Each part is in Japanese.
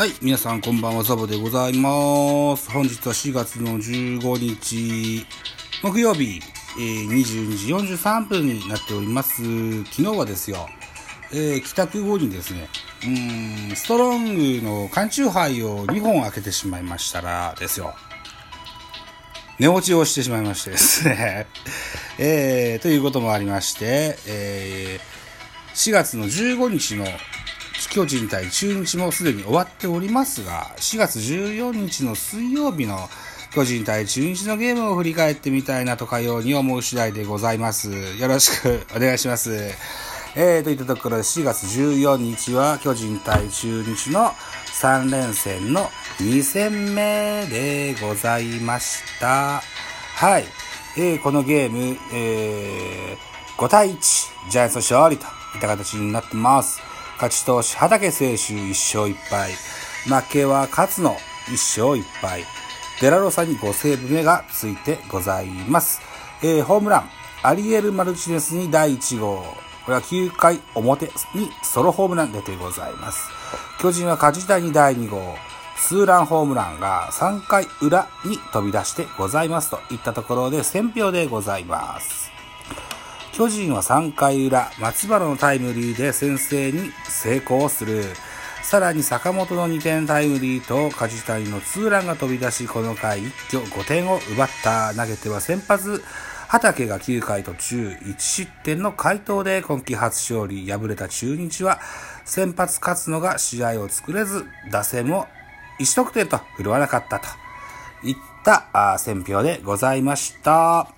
はい、皆さんこんばんは、ザボでございます。本日は4月の15日、木曜日、えー22時43分になっております。昨日はですよ、えー帰宅後にですね、うん、ストロングの缶チューハイを2本開けてしまいましたらですよ、寝落ちをしてしまいましてですね、えー、ということもありまして、えー、4月の15日の巨人対中日もすでに終わっておりますが、4月14日の水曜日の巨人対中日のゲームを振り返ってみたいなとかように思う次第でございます。よろしくお願いします。えー、といったところで4月14日は巨人対中日の3連戦の2戦目でございました。はい。えーこのゲーム、えー5対1、ジャイアンツの勝利といった形になってます。勝ち投手、畑選手1勝1敗。負けは勝野1勝1敗。デラロサに5セーブ目がついてございます。えーホームラン、アリエル・マルチネスに第1号。これは9回表にソロホームラン出てございます。巨人は梶谷第2号。ツーランホームランが3回裏に飛び出してございますといったところで選票でございます。巨人は3回裏、松原のタイムリーで先制に成功する。さらに坂本の2点タイムリーと梶谷のツーランが飛び出し、この回一挙5点を奪った。投げては先発、畑が9回途中1失点の回答で今季初勝利。敗れた中日は先発勝野が試合を作れず、打線も1得点と振るわなかったといった選評でございました。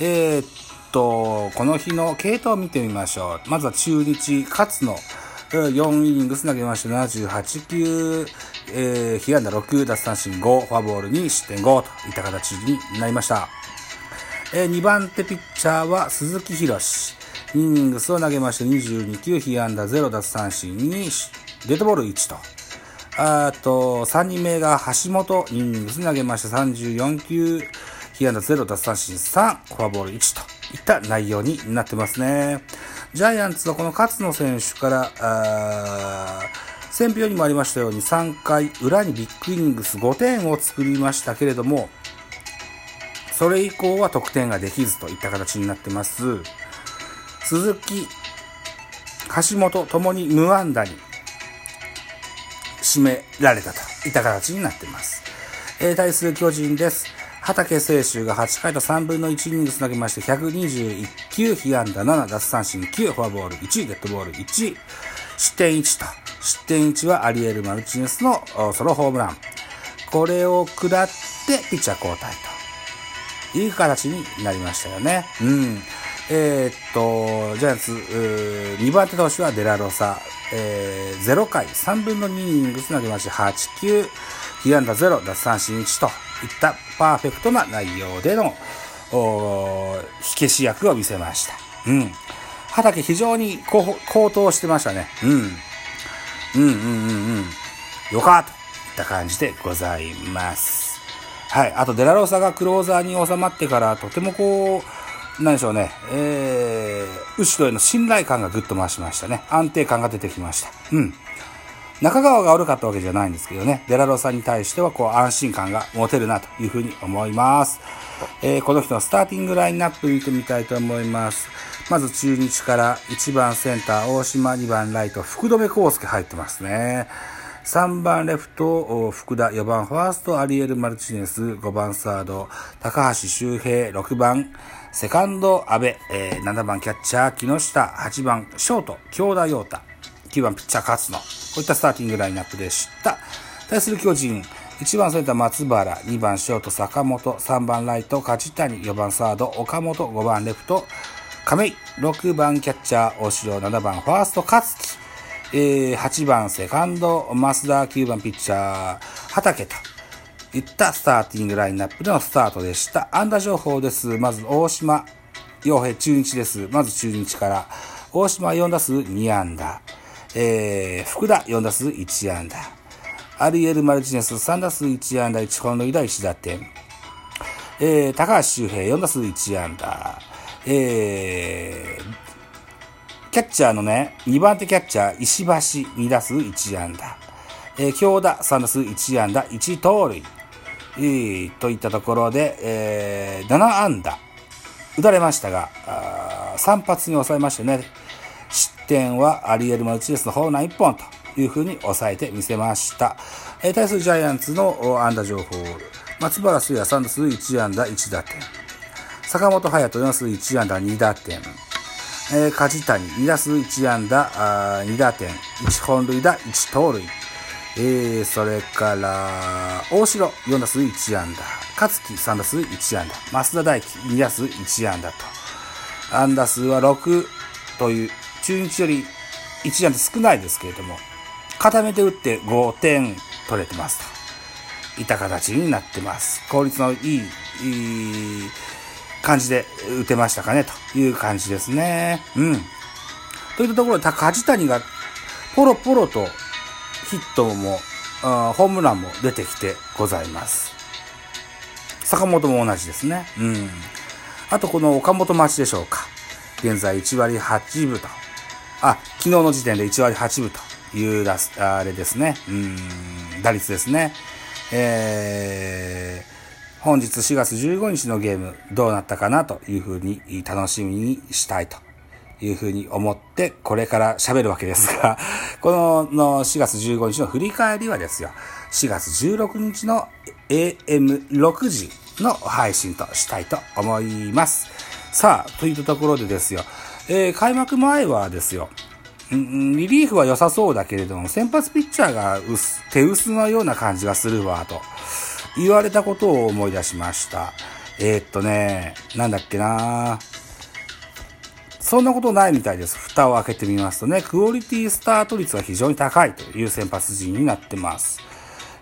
えーっと、この日の系統を見てみましょう。まずは中日、勝野。4イニングス投げまして78球、えー、被安打6、奪三振5、フォアボールに失点5といった形になりました。えー2番手ピッチャーは鈴木博士。2イニングスを投げまして22球、被安打0、奪三振2、デッドボール1と。あと、3人目が橋本、2イニングス投げまして34球、被安打0、奪三振3、フォアボール1といった内容になってますね。ジャイアンツはこの勝野選手から、あー選票にもありましたように3回裏にビッグイニングス5点を作りましたけれども、それ以降は得点ができずといった形になってます。鈴木、橋本ともに無安打に締められたといった形になってます。えー対する巨人です。畑清舟が8回と3分の1イニングス投げまして121球、被安打7、奪三振9、フォアボール1、デッドボール1、失点1と。失点1はアリエル・マルチネスのソロホームラン。これを下ってピッチャー交代と。いう形になりましたよね。うん。えーっと、ジャイアンツ、2番手投手はデラロサ。えー、0回3分の2イニングス投げまして8球、被安打0、奪三振1とったパーフェクトな内容での、火消し役を見せました。うん。畑非常に高騰してましたね。うん。うんうんうんうん。よかといった感じでございます。はい。あと、デラローサがクローザーに収まってから、とてもこう、なんでしょうね、えー、後ろへの信頼感がぐっと増しましたね。安定感が出てきました。うん。中川が悪かったわけじゃないんですけどね、デラロサに対してはこう安心感が持てるなというふうに思います。えーこの人のスターティングラインナップ見てみたいと思います。まず中日から1番センター大島、2番ライト福留孝介入ってますね。3番レフト福田、4番ファーストアリエル・マルチネス、5番サード高橋周平、6番セカンド阿部、えー7番キャッチャー木下、8番ショート京田陽太、9番ピッチャー勝野。こういったスターティングラインナップでした。対する巨人、1番センター松原、2番ショート坂本、3番ライト梶谷、4番サード岡本、5番レフト亀井、6番キャッチャー大城、7番ファースト勝木、えー8番セカンド増田、9番ピッチャー畑といったスターティングラインナップでのスタートでした。安打情報です。まず大島洋平中日です。まず中日から。大島4打数2安打。えー、福田4打数1安打。アリエル・マルチネス3打数1安打1本塁打1打点。えー、高橋周平4打数1安打。えー、キャッチャーのね、2番手キャッチャー石橋2打数1安打。えー、京田3打数1安打1盗塁、えー、といったところで、えー、7安打打たれましたが、3発に抑えましてね、点はアリエル・マルチネスのホームラン1本というふうに抑えてみせました。えー、対するジャイアンツの安打情報、松原聖也3打数1安打1打点。坂本勇人4打数1安打2打点。えー、梶谷2打数1安打あ2打点。1本塁打1盗塁。えー、それから、大城4打数1安打。勝木3打数1安打。増田大輝2打数1安打と。安打数は6という、中日より1安打少ないですけれども、固めて打って5点取れてますと。いった形になってます。効率のいい、いい感じで打てましたかねという感じですね。うん。といったところで、梶谷がポロポロとヒットも、ホームランも出てきてございます。坂本も同じですね。うん。あとこの岡本町でしょうか。現在1割8分と。あ、昨日の時点で1割8分という、あれですね。うん、打率ですね。えー、本日4月15日のゲームどうなったかなというふうに楽しみにしたいというふうに思ってこれから喋るわけですが、このの4月15日の振り返りはですよ、4月16日の AM6 時の配信としたいと思います。さあ、といったところでですよ、えー、開幕前はですよ、んリリーフは良さそうだけれども、先発ピッチャーが薄手薄のような感じがするわ、と言われたことを思い出しました。えー、っとね、なんだっけなそんなことないみたいです。蓋を開けてみますとね、クオリティスタート率が非常に高いという先発陣になってます。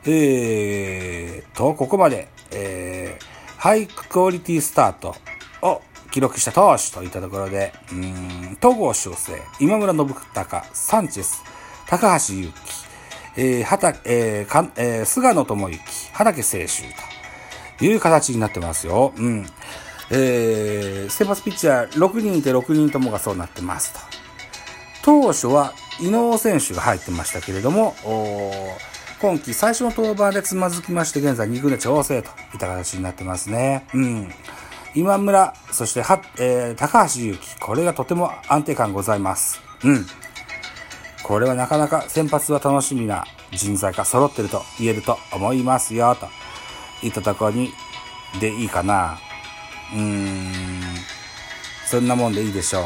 えーと、ここまで、えー、ハイクオリティスタートを記録した投手といったところで、うん、東郷修正、今村信孝、サンチェス、高橋祐希、えー、畑、えー、かえー、菅野智之、畑清修という形になってますよ。うん。えー、先発ピッチャー6人いて6人ともがそうなってますと。当初は伊能選手が入ってましたけれども、今季最初の登板でつまずきまして、現在2軍で調整といった形になってますね。うん。今村、そしては、えー、高橋祐希、これがとても安定感ございます。うん。これはなかなか先発は楽しみな人材が揃ってると言えると思いますよ、といったところに、でいいかな。うーん。そんなもんでいいでしょう。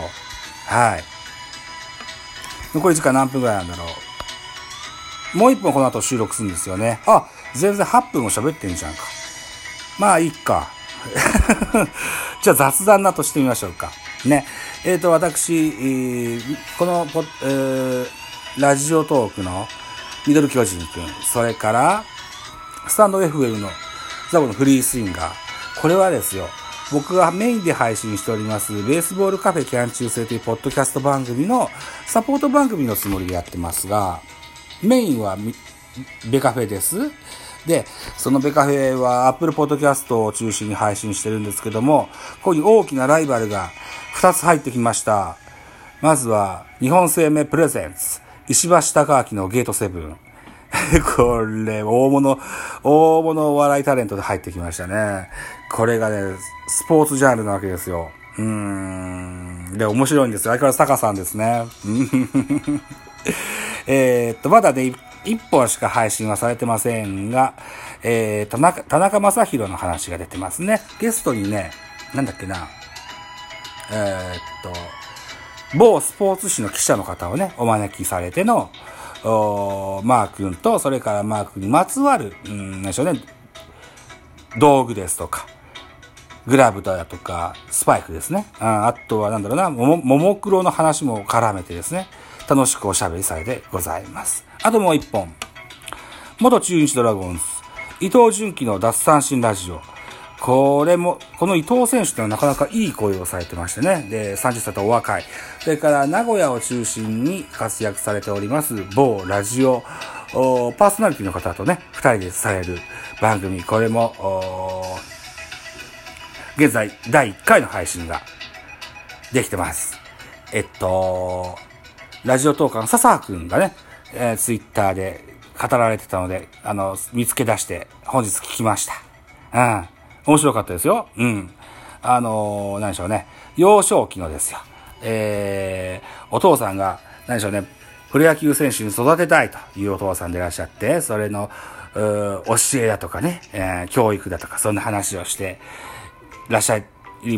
はい。残り時間何分ぐらいなんだろう。もう一本この後収録するんですよね。あ、全然8分も喋ってんじゃんか。まあ、いいか。じゃあ雑談なとしてみましょうか。ね。えっ、ー、と、私、このポ、えー、ラジオトークのミドル巨人くん、それから、スタンド FM のザボのフリースインガー。これはですよ、僕がメインで配信しております、ベースボールカフェキャン中制というポッドキャスト番組のサポート番組のつもりでやってますが、メインはベカフェです。で、そのベカフェは Apple Podcast を中心に配信してるんですけども、ここに大きなライバルが2つ入ってきました。まずは、日本生命プレゼンツ、石橋貴明のゲートセブン。これ、大物、大物お笑いタレントで入ってきましたね。これがね、スポーツジャンルなわけですよ。うーん。で、面白いんですよ。相変わらずタカさんですね。えっと、まだね、一本しか配信はされてませんが、えー、田中、田中正宏の話が出てますね。ゲストにね、なんだっけな、えー、っと、某スポーツ紙の記者の方をね、お招きされての、おーマー君と、それからマー君にまつわる、うん、なんでしょうね、道具ですとか、グラブだとか、スパイクですね。ああとはなんだろうな、ももももクロの話も絡めてですね、楽しくおしゃべりされてございます。あともう一本。元中日ドラゴンズ、伊藤純喜の奪三振ラジオ。これも、この伊藤選手ってのはなかなかいい声をされてましてね。で、30歳とお若い。それから名古屋を中心に活躍されております、某ラジオ、パーソナリティの方とね、二人でされる番組。これも、現在第1回の配信ができてます。えっと、ラジオトーカーの笹くんがね、えー、ツイッターで語られてたので、あの、見つけ出して本日聞きました。うん。面白かったですよ。うん。あのー、何でしょうね。幼少期のですよ。えー、お父さんが、何でしょうね。プロ野球選手に育てたいというお父さんでいらっしゃって、それの、教えだとかね、えー、教育だとか、そんな話をしていらっしゃい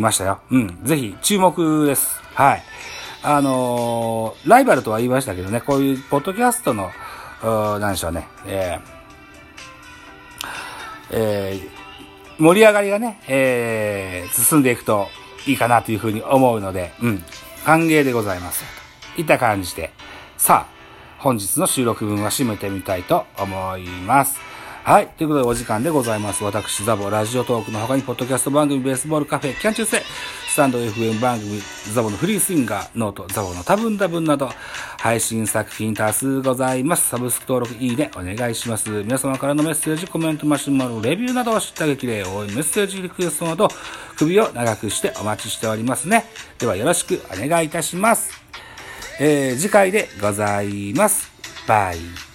ましたよ。うん。ぜひ、注目です。はい。あのー、ライバルとは言いましたけどね、こういうポッドキャストの、何でしょうね、えー、えー、盛り上がりがね、えー、進んでいくといいかなというふうに思うので、うん、歓迎でございます。といった感じで、さあ、本日の収録分は締めてみたいと思います。はい。ということでお時間でございます。私、ザボ、ラジオトークの他に、ポッドキャスト番組、ベースボールカフェ、キャン中世、スタンド FM 番組、ザボのフリースインガー、ノート、ザボの多分多分など、配信作品多数ございます。サブスク登録、いいね、お願いします。皆様からのメッセージ、コメント、マシュマロ、レビューなどを叱咤激励、応援メッセージ、リクエストなど、首を長くしてお待ちしておりますね。ではよろしくお願いいたします。えー、次回でございます。バイ。